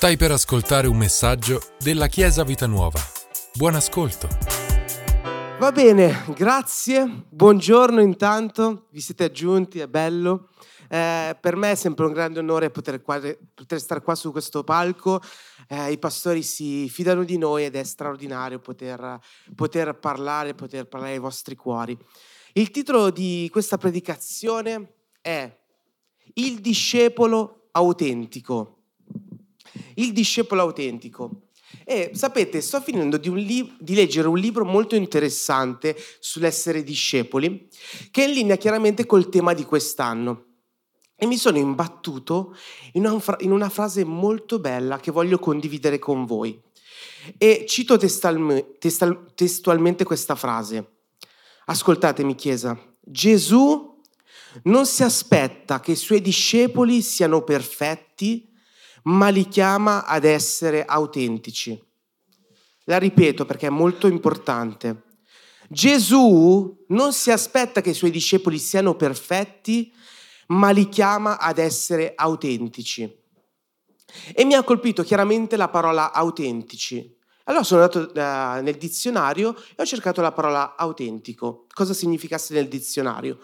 Stai per ascoltare un messaggio della Chiesa Vita Nuova. Buon ascolto. Va bene, grazie. Buongiorno intanto, vi siete aggiunti, è bello. Eh, per me è sempre un grande onore poter, qua, poter stare qua su questo palco. Eh, I pastori si fidano di noi ed è straordinario poter, poter parlare, poter parlare ai vostri cuori. Il titolo di questa predicazione è Il discepolo autentico il discepolo autentico. E sapete, sto finendo di, li- di, leggere un libro molto interessante sull'essere discepoli, che è in linea chiaramente col tema di quest'anno. E mi sono imbattuto in una, fra- in una frase molto bella che voglio condividere con voi. E cito testal- testal- testualmente questa frase. Ascoltatemi, Chiesa. Gesù non si aspetta che i suoi discepoli siano perfetti ma li chiama ad essere autentici. La ripeto perché è molto importante. Gesù non si aspetta che i suoi discepoli siano perfetti, ma li chiama ad essere autentici. E mi ha colpito chiaramente la parola autentici. Allora sono andato uh, nel dizionario e ho cercato la parola autentico, cosa significasse nel dizionario.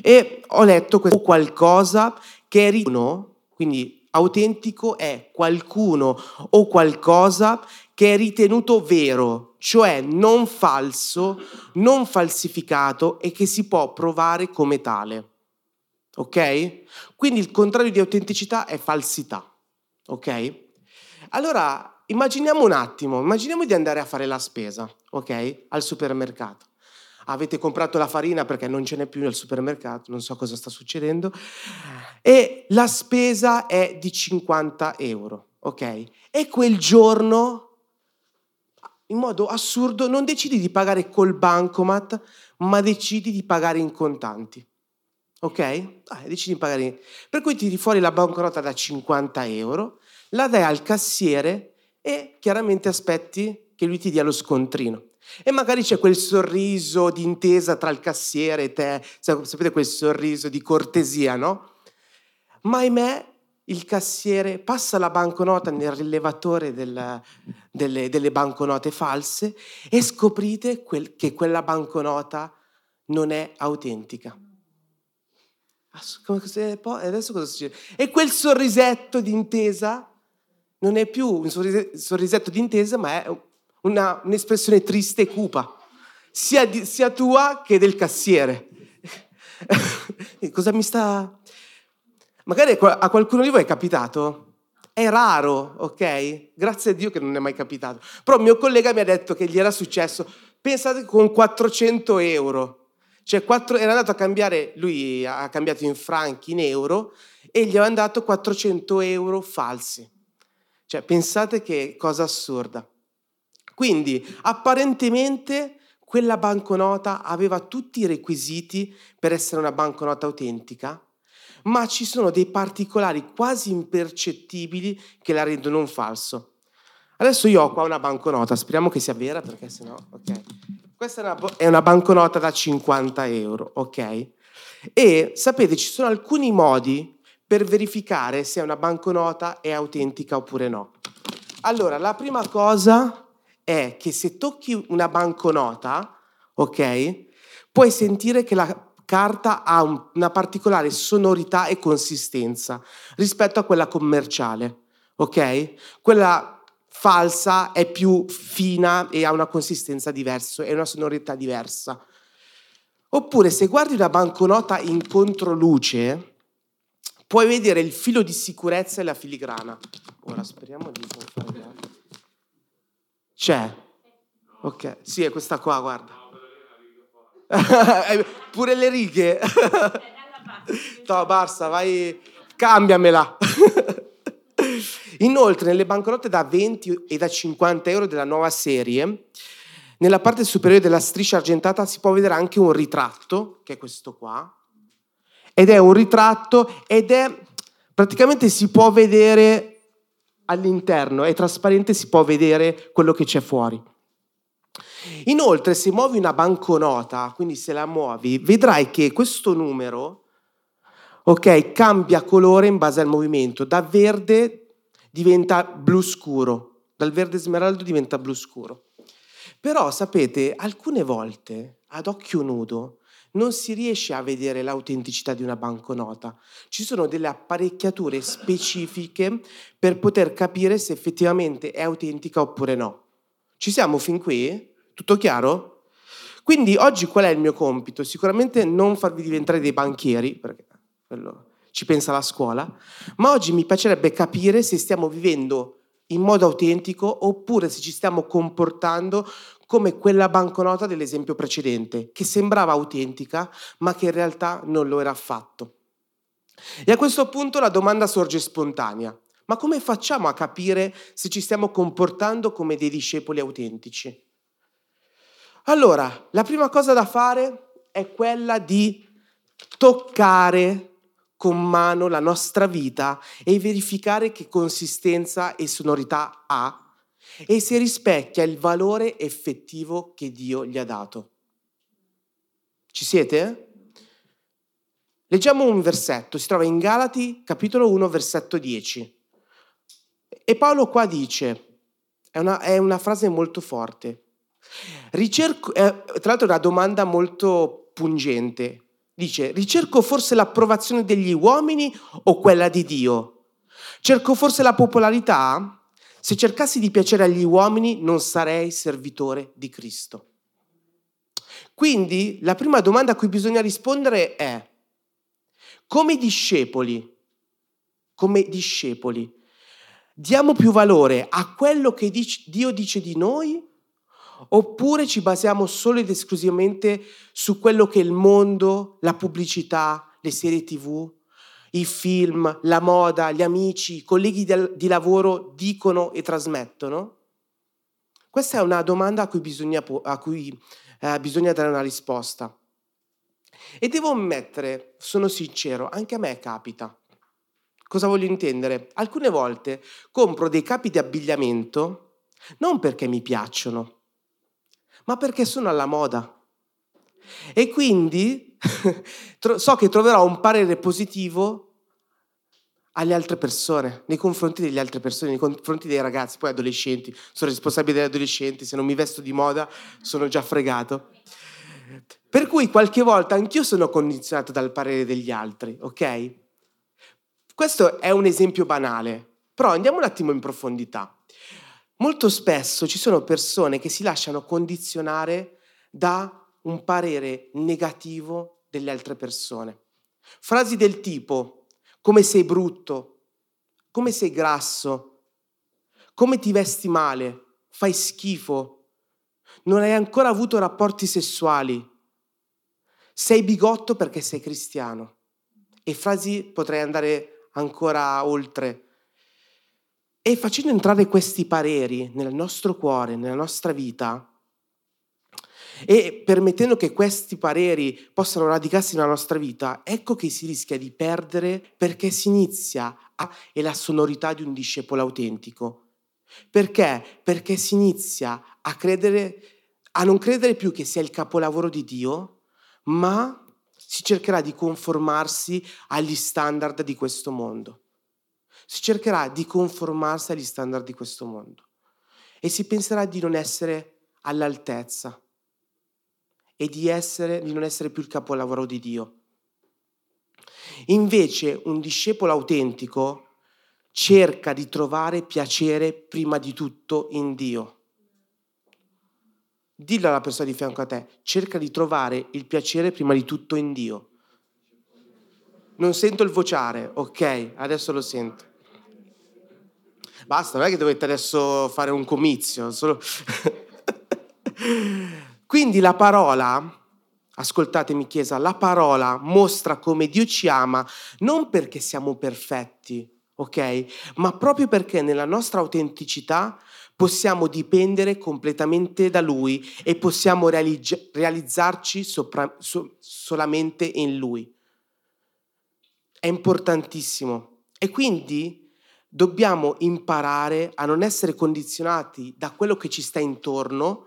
E ho letto qualcosa che è rino, quindi autentico è qualcuno o qualcosa che è ritenuto vero, cioè non falso, non falsificato e che si può provare come tale. Ok? Quindi il contrario di autenticità è falsità. Ok? Allora, immaginiamo un attimo, immaginiamo di andare a fare la spesa, ok? Al supermercato avete comprato la farina perché non ce n'è più nel supermercato, non so cosa sta succedendo, e la spesa è di 50 euro, ok? E quel giorno, in modo assurdo, non decidi di pagare col bancomat, ma decidi di pagare in contanti. Ok? Ah, decidi di pagare. In... Per cui tiri fuori la banconota da 50 euro, la dai al cassiere e chiaramente aspetti che lui ti dia lo scontrino. E magari c'è quel sorriso d'intesa tra il cassiere e te, sapete quel sorriso di cortesia, no? Ma ahimè, il cassiere passa la banconota nel rilevatore del, delle, delle, banconote false e scoprite quel, che quella banconota non è autentica. Adesso cosa succede? E quel sorrisetto d'intesa non è più un sorrisetto d'intesa, ma è una, un'espressione triste e cupa, sia, di, sia tua che del cassiere. Cosa mi sta... Magari a qualcuno di voi è capitato? È raro, ok? Grazie a Dio che non è mai capitato. Però mio collega mi ha detto che gli era successo, pensate con 400 euro. Cioè 4, era andato a cambiare, lui ha cambiato in franchi, in euro, e gli avevano dato 400 euro falsi. Cioè pensate che cosa assurda. Quindi apparentemente quella banconota aveva tutti i requisiti per essere una banconota autentica, ma ci sono dei particolari quasi impercettibili che la rendono un falso. Adesso io ho qua una banconota, speriamo che sia vera perché sennò, ok. Questa è una, è una banconota da 50 euro, ok? E sapete, ci sono alcuni modi per verificare se una banconota è autentica oppure no. Allora, la prima cosa è che se tocchi una banconota, ok, puoi sentire che la carta ha un, una particolare sonorità e consistenza rispetto a quella commerciale, ok? Quella falsa è più fina e ha una consistenza diversa e una sonorità diversa. Oppure se guardi una banconota in controluce, puoi vedere il filo di sicurezza e la filigrana. Ora speriamo di confermare. C'è. Ok, sì, è questa qua, guarda. Pure le righe. no, basta, vai, cambiamela. Inoltre, nelle banconote da 20 e da 50 euro della nuova serie, nella parte superiore della striscia argentata si può vedere anche un ritratto, che è questo qua, ed è un ritratto ed è praticamente si può vedere all'interno, è trasparente, si può vedere quello che c'è fuori. Inoltre, se muovi una banconota, quindi se la muovi, vedrai che questo numero, ok, cambia colore in base al movimento, da verde diventa blu scuro, dal verde smeraldo diventa blu scuro. Però sapete, alcune volte ad occhio nudo non si riesce a vedere l'autenticità di una banconota. Ci sono delle apparecchiature specifiche per poter capire se effettivamente è autentica oppure no. Ci siamo fin qui? Tutto chiaro? Quindi oggi qual è il mio compito? Sicuramente non farvi diventare dei banchieri, perché quello ci pensa la scuola, ma oggi mi piacerebbe capire se stiamo vivendo in modo autentico oppure se ci stiamo comportando come quella banconota dell'esempio precedente, che sembrava autentica, ma che in realtà non lo era affatto. E a questo punto la domanda sorge spontanea. Ma come facciamo a capire se ci stiamo comportando come dei discepoli autentici? Allora, la prima cosa da fare è quella di toccare con mano la nostra vita e verificare che consistenza e sonorità ha e se rispecchia il valore effettivo che Dio gli ha dato. Ci siete? Leggiamo un versetto, si trova in Galati capitolo 1 versetto 10. E Paolo qua dice, è una, è una frase molto forte, ricerco, eh, tra l'altro è una domanda molto pungente, dice, ricerco forse l'approvazione degli uomini o quella di Dio? Cerco forse la popolarità? Se cercassi di piacere agli uomini non sarei servitore di Cristo. Quindi la prima domanda a cui bisogna rispondere è, come discepoli, come discepoli, diamo più valore a quello che Dio dice di noi oppure ci basiamo solo ed esclusivamente su quello che il mondo, la pubblicità, le serie tv, i film, la moda, gli amici, i colleghi di lavoro dicono e trasmettono? Questa è una domanda a cui bisogna, a cui, eh, bisogna dare una risposta. E devo ammettere, sono sincero, anche a me capita. Cosa voglio intendere? Alcune volte compro dei capi di abbigliamento non perché mi piacciono, ma perché sono alla moda. E quindi so che troverò un parere positivo alle altre persone, nei confronti delle altre persone, nei confronti dei ragazzi, poi adolescenti, sono responsabile degli adolescenti, se non mi vesto di moda sono già fregato. Per cui qualche volta anch'io sono condizionato dal parere degli altri, ok? Questo è un esempio banale, però andiamo un attimo in profondità. Molto spesso ci sono persone che si lasciano condizionare da un parere negativo delle altre persone. Frasi del tipo come sei brutto, come sei grasso, come ti vesti male, fai schifo, non hai ancora avuto rapporti sessuali, sei bigotto perché sei cristiano. E frasi potrei andare ancora oltre. E facendo entrare questi pareri nel nostro cuore, nella nostra vita, e permettendo che questi pareri possano radicarsi nella nostra vita, ecco che si rischia di perdere perché si inizia a è la sonorità di un discepolo autentico. Perché? Perché si inizia a credere a non credere più che sia il capolavoro di Dio, ma si cercherà di conformarsi agli standard di questo mondo. Si cercherà di conformarsi agli standard di questo mondo e si penserà di non essere all'altezza e di, essere, di non essere più il capolavoro di Dio. Invece un discepolo autentico cerca di trovare piacere prima di tutto in Dio. Dillo alla persona di fianco a te, cerca di trovare il piacere prima di tutto in Dio. Non sento il vociare, ok, adesso lo sento. Basta, non è che dovete adesso fare un comizio, solo... Quindi la parola, ascoltatemi Chiesa, la parola mostra come Dio ci ama non perché siamo perfetti, ok? Ma proprio perché nella nostra autenticità possiamo dipendere completamente da Lui e possiamo realizz- realizzarci sopra- so- solamente in Lui. È importantissimo. E quindi dobbiamo imparare a non essere condizionati da quello che ci sta intorno,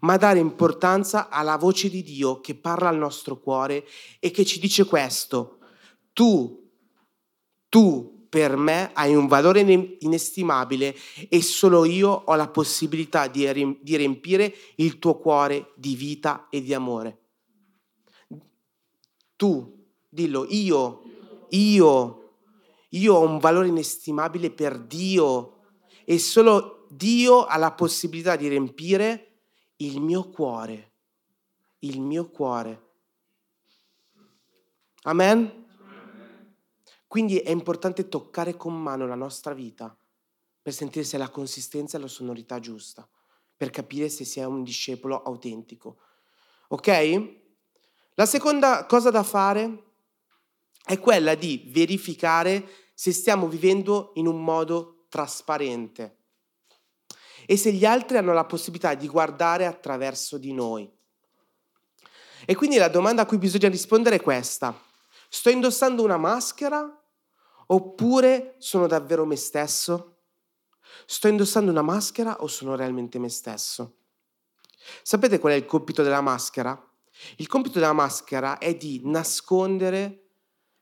ma dare importanza alla voce di Dio che parla al nostro cuore e che ci dice questo, tu, tu per me hai un valore inestimabile e solo io ho la possibilità di riempire il tuo cuore di vita e di amore. Tu, dillo, io, io, io ho un valore inestimabile per Dio e solo Dio ha la possibilità di riempire il mio cuore, il mio cuore. Amen? Quindi è importante toccare con mano la nostra vita per sentire se la consistenza e la sonorità giusta, per capire se si è un discepolo autentico. Ok? La seconda cosa da fare è quella di verificare se stiamo vivendo in un modo trasparente e se gli altri hanno la possibilità di guardare attraverso di noi. E quindi la domanda a cui bisogna rispondere è questa. Sto indossando una maschera oppure sono davvero me stesso? Sto indossando una maschera o sono realmente me stesso? Sapete qual è il compito della maschera? Il compito della maschera è di nascondere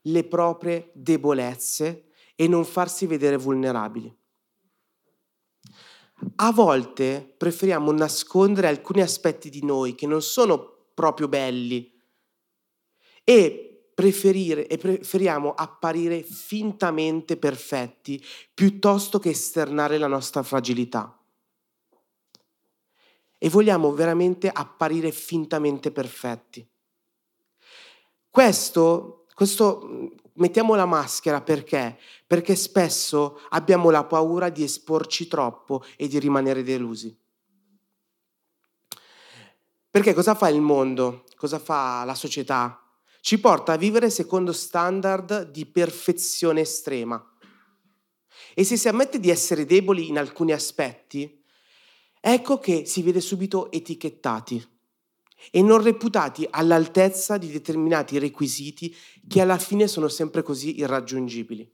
le proprie debolezze e non farsi vedere vulnerabili. A volte preferiamo nascondere alcuni aspetti di noi che non sono proprio belli e e preferiamo apparire fintamente perfetti piuttosto che esternare la nostra fragilità. E vogliamo veramente apparire fintamente perfetti. Questo, questo mettiamo la maschera perché? Perché spesso abbiamo la paura di esporci troppo e di rimanere delusi. Perché cosa fa il mondo? Cosa fa la società? ci porta a vivere secondo standard di perfezione estrema. E se si ammette di essere deboli in alcuni aspetti, ecco che si vede subito etichettati e non reputati all'altezza di determinati requisiti che alla fine sono sempre così irraggiungibili.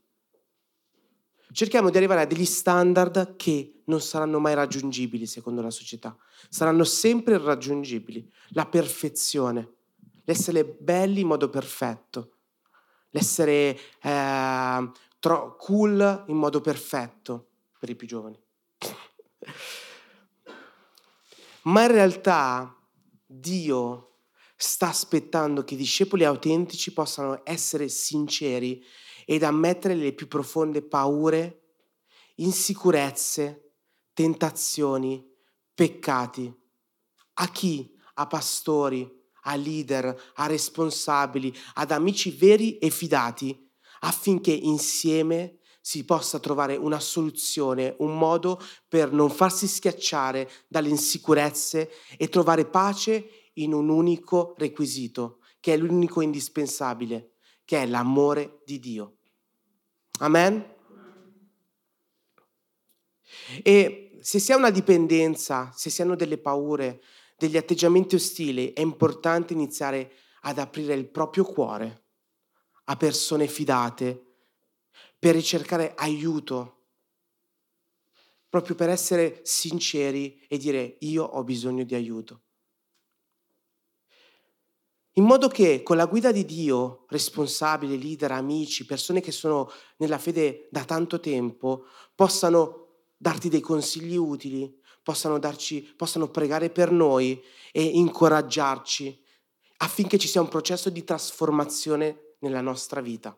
Cerchiamo di arrivare a degli standard che non saranno mai raggiungibili secondo la società, saranno sempre irraggiungibili, la perfezione l'essere belli in modo perfetto, l'essere eh, tro- cool in modo perfetto per i più giovani. Ma in realtà Dio sta aspettando che i discepoli autentici possano essere sinceri ed ammettere le più profonde paure, insicurezze, tentazioni, peccati. A chi? A pastori, a leader, a responsabili, ad amici veri e fidati, affinché insieme si possa trovare una soluzione, un modo per non farsi schiacciare dalle insicurezze e trovare pace in un unico requisito, che è l'unico indispensabile, che è l'amore di Dio. Amen? E se si ha una dipendenza, se si hanno delle paure, degli atteggiamenti ostili, è importante iniziare ad aprire il proprio cuore a persone fidate per ricercare aiuto, proprio per essere sinceri e dire io ho bisogno di aiuto. In modo che con la guida di Dio, responsabili, leader, amici, persone che sono nella fede da tanto tempo, possano darti dei consigli utili, possano, darci, possano pregare per noi e incoraggiarci affinché ci sia un processo di trasformazione nella nostra vita.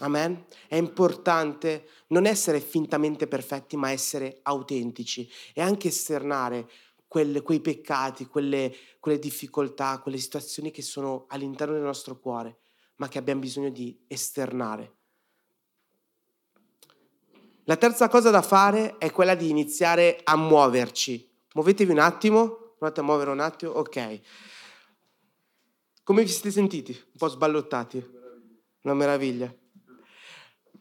Amen? È importante non essere fintamente perfetti, ma essere autentici e anche esternare quelle, quei peccati, quelle, quelle difficoltà, quelle situazioni che sono all'interno del nostro cuore, ma che abbiamo bisogno di esternare. La terza cosa da fare è quella di iniziare a muoverci. Muovetevi un attimo, provate a muovere un attimo, ok. Come vi siete sentiti? Un po' sballottati? Una meraviglia.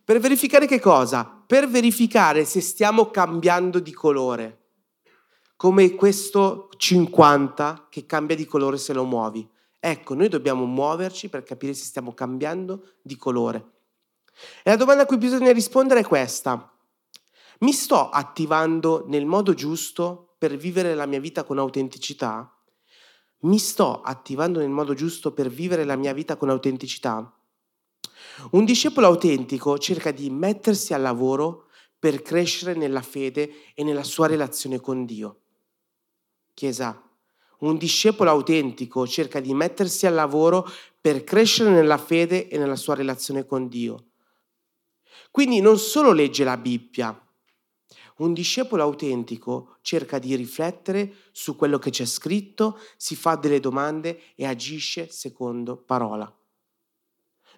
Per verificare che cosa? Per verificare se stiamo cambiando di colore. Come questo 50 che cambia di colore se lo muovi. Ecco, noi dobbiamo muoverci per capire se stiamo cambiando di colore. E la domanda a cui bisogna rispondere è questa. Mi sto attivando nel modo giusto per vivere la mia vita con autenticità? Mi sto attivando nel modo giusto per vivere la mia vita con autenticità? Un discepolo autentico cerca di mettersi al lavoro per crescere nella fede e nella sua relazione con Dio. Chiesa, un discepolo autentico cerca di mettersi al lavoro per crescere nella fede e nella sua relazione con Dio. Quindi non solo legge la Bibbia, un discepolo autentico cerca di riflettere su quello che c'è scritto, si fa delle domande e agisce secondo parola.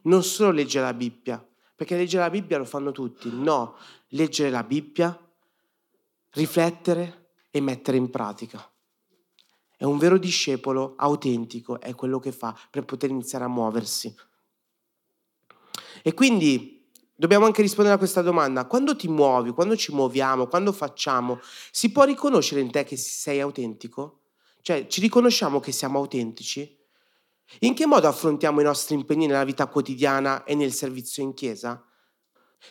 Non solo legge la Bibbia, perché leggere la Bibbia lo fanno tutti, no, leggere la Bibbia, riflettere e mettere in pratica. È un vero discepolo autentico, è quello che fa per poter iniziare a muoversi. E quindi dobbiamo anche rispondere a questa domanda. Quando ti muovi, quando ci muoviamo, quando facciamo, si può riconoscere in te che sei autentico? Cioè, ci riconosciamo che siamo autentici? In che modo affrontiamo i nostri impegni nella vita quotidiana e nel servizio in chiesa?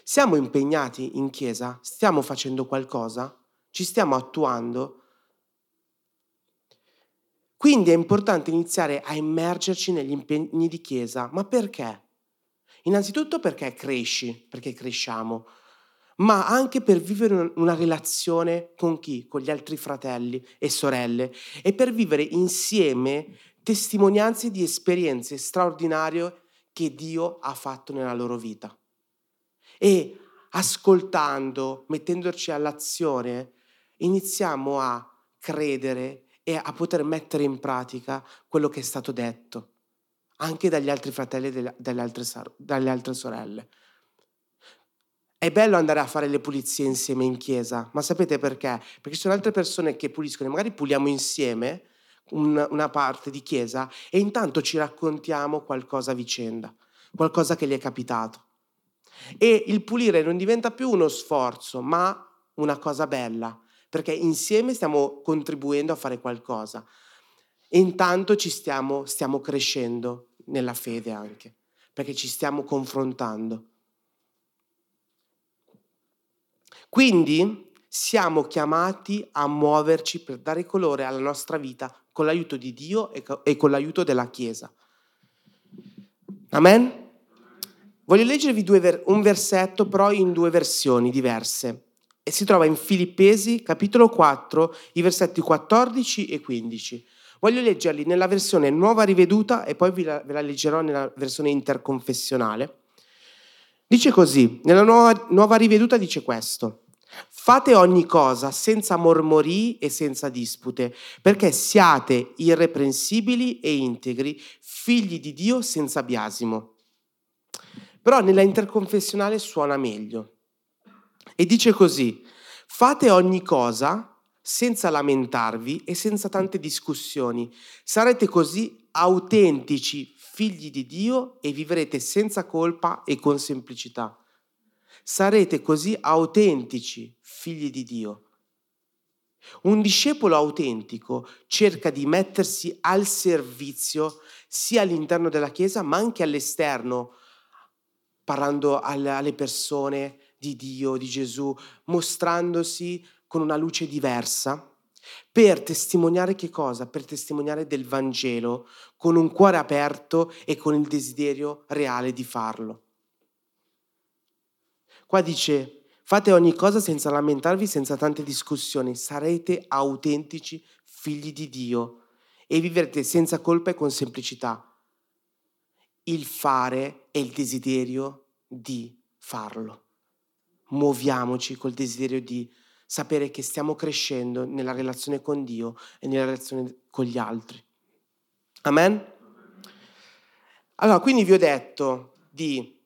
Siamo impegnati in chiesa? Stiamo facendo qualcosa? Ci stiamo attuando? Quindi è importante iniziare a immergerci negli impegni di chiesa. Ma perché? Innanzitutto perché cresci, perché cresciamo, ma anche per vivere una relazione con chi? Con gli altri fratelli e sorelle e per vivere insieme testimonianze di esperienze straordinarie che Dio ha fatto nella loro vita. E ascoltando, mettendoci all'azione, iniziamo a credere e a poter mettere in pratica quello che è stato detto, anche dagli altri fratelli e dalle altre, dalle altre sorelle. È bello andare a fare le pulizie insieme in chiesa, ma sapete perché? Perché ci sono altre persone che puliscono, magari puliamo insieme un, una parte di chiesa e intanto ci raccontiamo qualcosa a vicenda, qualcosa che gli è capitato. E il pulire non diventa più uno sforzo, ma una cosa bella, perché insieme stiamo contribuendo a fare qualcosa. E intanto ci stiamo, stiamo crescendo nella fede anche, perché ci stiamo confrontando. Quindi siamo chiamati a muoverci per dare colore alla nostra vita con l'aiuto di Dio e con l'aiuto della Chiesa. Amen? Voglio leggervi un versetto, però in due versioni diverse e si trova in Filippesi capitolo 4, i versetti 14 e 15. Voglio leggerli nella versione nuova riveduta e poi la, ve la leggerò nella versione interconfessionale. Dice così, nella nuova, nuova riveduta dice questo. Fate ogni cosa senza mormorii e senza dispute, perché siate irreprensibili e integri, figli di Dio senza biasimo. Però nella interconfessionale suona meglio. E dice così, fate ogni cosa senza lamentarvi e senza tante discussioni. Sarete così autentici figli di Dio e vivrete senza colpa e con semplicità. Sarete così autentici figli di Dio. Un discepolo autentico cerca di mettersi al servizio sia all'interno della Chiesa ma anche all'esterno, parlando alle persone, di Dio, di Gesù, mostrandosi con una luce diversa per testimoniare che cosa? Per testimoniare del Vangelo con un cuore aperto e con il desiderio reale di farlo. Qua dice, fate ogni cosa senza lamentarvi, senza tante discussioni, sarete autentici figli di Dio e vivrete senza colpa e con semplicità. Il fare è il desiderio di farlo muoviamoci col desiderio di sapere che stiamo crescendo nella relazione con Dio e nella relazione con gli altri. Amen? Allora, quindi vi ho detto di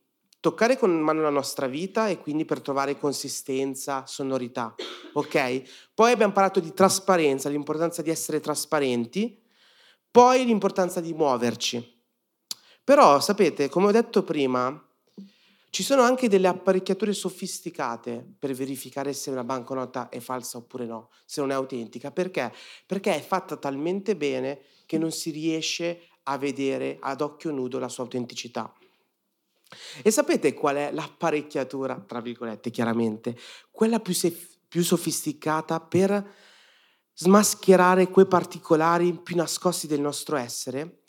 toccare con mano la nostra vita e quindi per trovare consistenza, sonorità, ok? Poi abbiamo parlato di trasparenza, l'importanza di essere trasparenti, poi l'importanza di muoverci. Però, sapete, come ho detto prima, ci sono anche delle apparecchiature sofisticate per verificare se una banconota è falsa oppure no, se non è autentica. Perché? Perché è fatta talmente bene che non si riesce a vedere ad occhio nudo la sua autenticità. E sapete qual è l'apparecchiatura, tra virgolette, chiaramente? Quella più, sef- più sofisticata per smascherare quei particolari più nascosti del nostro essere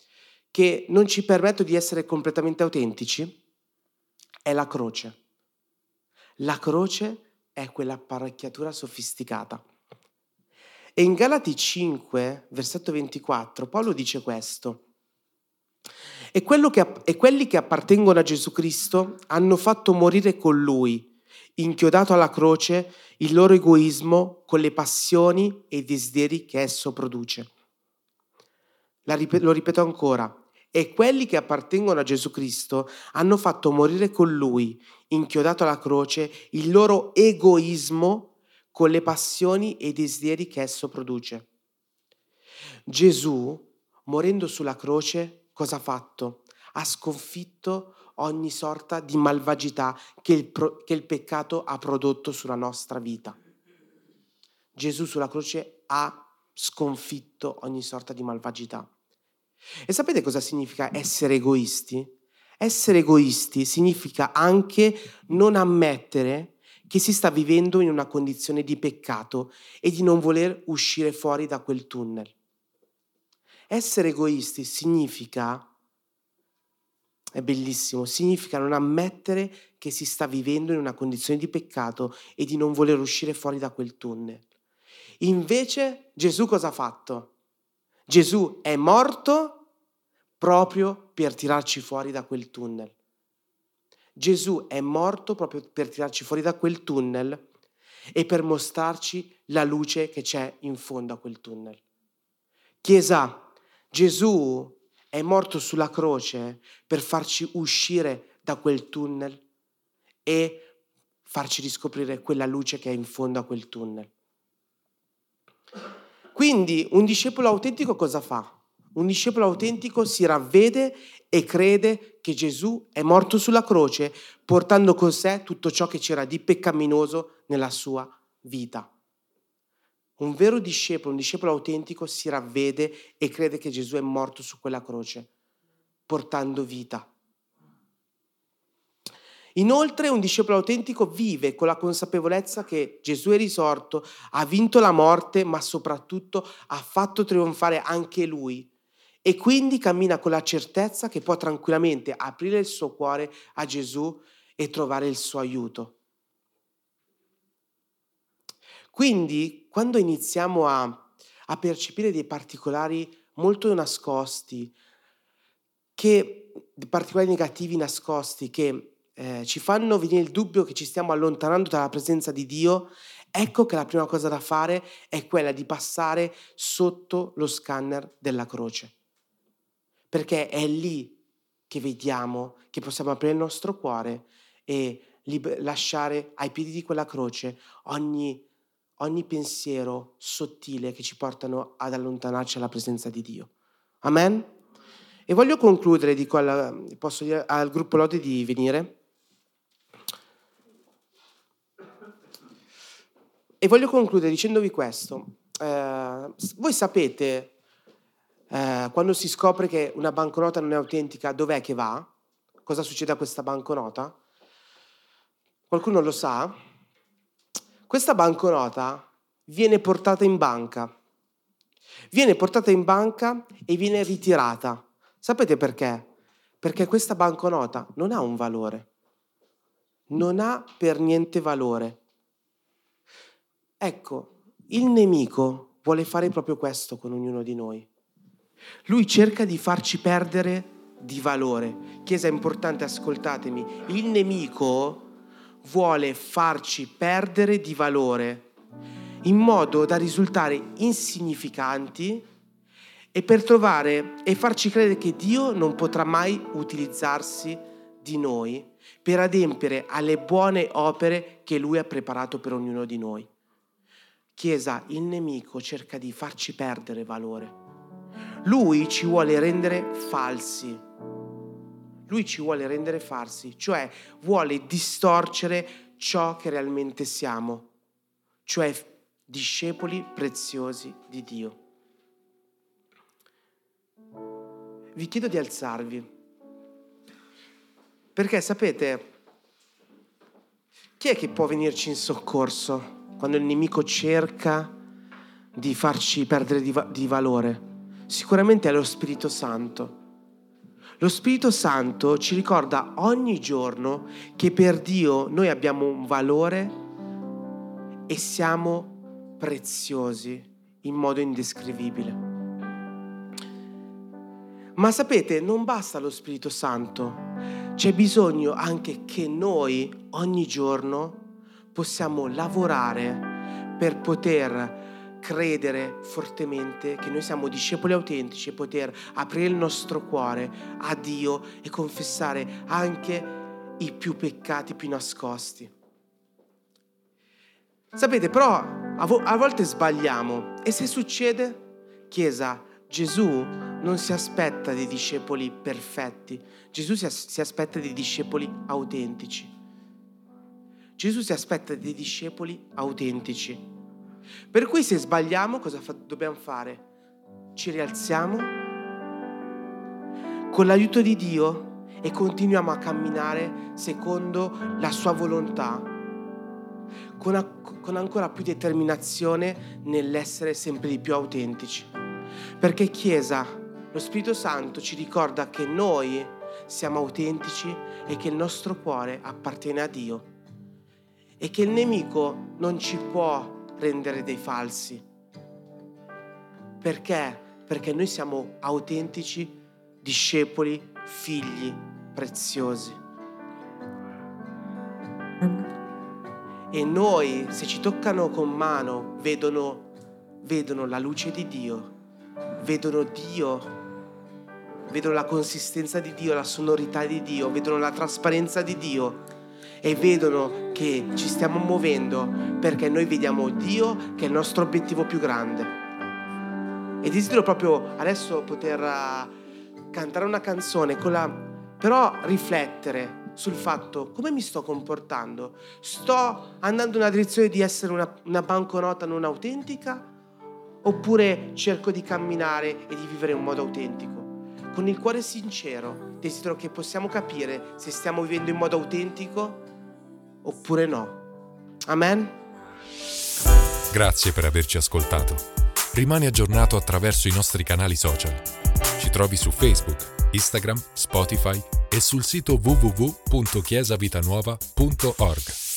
che non ci permettono di essere completamente autentici? è la croce. La croce è quell'apparecchiatura sofisticata. E in Galati 5, versetto 24, Paolo dice questo. E, che, e quelli che appartengono a Gesù Cristo hanno fatto morire con lui, inchiodato alla croce, il loro egoismo con le passioni e i desideri che esso produce. Rip- lo ripeto ancora. E quelli che appartengono a Gesù Cristo hanno fatto morire con lui, inchiodato alla croce, il loro egoismo con le passioni e i desideri che esso produce. Gesù, morendo sulla croce, cosa ha fatto? Ha sconfitto ogni sorta di malvagità che il, pro- che il peccato ha prodotto sulla nostra vita. Gesù sulla croce ha sconfitto ogni sorta di malvagità. E sapete cosa significa essere egoisti? Essere egoisti significa anche non ammettere che si sta vivendo in una condizione di peccato e di non voler uscire fuori da quel tunnel. Essere egoisti significa, è bellissimo, significa non ammettere che si sta vivendo in una condizione di peccato e di non voler uscire fuori da quel tunnel. Invece Gesù cosa ha fatto? Gesù è morto proprio per tirarci fuori da quel tunnel. Gesù è morto proprio per tirarci fuori da quel tunnel e per mostrarci la luce che c'è in fondo a quel tunnel. Chiesa, Gesù è morto sulla croce per farci uscire da quel tunnel e farci riscoprire quella luce che è in fondo a quel tunnel. Quindi un discepolo autentico cosa fa? Un discepolo autentico si ravvede e crede che Gesù è morto sulla croce portando con sé tutto ciò che c'era di peccaminoso nella sua vita. Un vero discepolo, un discepolo autentico si ravvede e crede che Gesù è morto su quella croce, portando vita. Inoltre un discepolo autentico vive con la consapevolezza che Gesù è risorto, ha vinto la morte, ma soprattutto ha fatto trionfare anche lui e quindi cammina con la certezza che può tranquillamente aprire il suo cuore a Gesù e trovare il suo aiuto. Quindi quando iniziamo a, a percepire dei particolari molto nascosti, che, particolari negativi nascosti che eh, ci fanno venire il dubbio che ci stiamo allontanando dalla presenza di Dio, ecco che la prima cosa da fare è quella di passare sotto lo scanner della croce. Perché è lì che vediamo che possiamo aprire il nostro cuore e liber- lasciare ai piedi di quella croce ogni, ogni pensiero sottile che ci portano ad allontanarci dalla presenza di Dio. Amen? E voglio concludere, dico al, posso dire al gruppo Lode di venire. E voglio concludere dicendovi questo. Eh, voi sapete eh, quando si scopre che una banconota non è autentica, dov'è che va? Cosa succede a questa banconota? Qualcuno lo sa? Questa banconota viene portata in banca. Viene portata in banca e viene ritirata. Sapete perché? Perché questa banconota non ha un valore. Non ha per niente valore. Ecco, il nemico vuole fare proprio questo con ognuno di noi. Lui cerca di farci perdere di valore. Chiesa, importante, ascoltatemi. Il nemico vuole farci perdere di valore in modo da risultare insignificanti e per trovare e farci credere che Dio non potrà mai utilizzarsi di noi per adempiere alle buone opere che Lui ha preparato per ognuno di noi. Chiesa, il nemico cerca di farci perdere valore. Lui ci vuole rendere falsi. Lui ci vuole rendere falsi, cioè vuole distorcere ciò che realmente siamo, cioè discepoli preziosi di Dio. Vi chiedo di alzarvi, perché sapete, chi è che può venirci in soccorso quando il nemico cerca di farci perdere di, va- di valore? Sicuramente è lo Spirito Santo. Lo Spirito Santo ci ricorda ogni giorno che per Dio noi abbiamo un valore e siamo preziosi in modo indescrivibile. Ma sapete, non basta lo Spirito Santo, c'è bisogno anche che noi ogni giorno possiamo lavorare per poter credere fortemente che noi siamo discepoli autentici e poter aprire il nostro cuore a Dio e confessare anche i più peccati più nascosti. Sapete, però a, vo- a volte sbagliamo e se succede, Chiesa, Gesù non si aspetta dei discepoli perfetti, Gesù si, as- si aspetta dei discepoli autentici. Gesù si aspetta dei discepoli autentici. Per cui se sbagliamo cosa fa- dobbiamo fare? Ci rialziamo con l'aiuto di Dio e continuiamo a camminare secondo la sua volontà, con, a- con ancora più determinazione nell'essere sempre di più autentici. Perché Chiesa, lo Spirito Santo ci ricorda che noi siamo autentici e che il nostro cuore appartiene a Dio e che il nemico non ci può rendere dei falsi. Perché? Perché noi siamo autentici discepoli, figli preziosi. E noi, se ci toccano con mano, vedono, vedono la luce di Dio, vedono Dio, vedono la consistenza di Dio, la sonorità di Dio, vedono la trasparenza di Dio e vedono che ci stiamo muovendo perché noi vediamo Dio che è il nostro obiettivo più grande. E desidero proprio adesso poter uh, cantare una canzone, la, però riflettere sul fatto come mi sto comportando. Sto andando nella direzione di essere una, una banconota non autentica oppure cerco di camminare e di vivere in un modo autentico? Con il cuore sincero desidero che possiamo capire se stiamo vivendo in modo autentico oppure no. Amen? Grazie per averci ascoltato. Rimani aggiornato attraverso i nostri canali social. Ci trovi su Facebook, Instagram, Spotify e sul sito www.chiesavitanuova.org.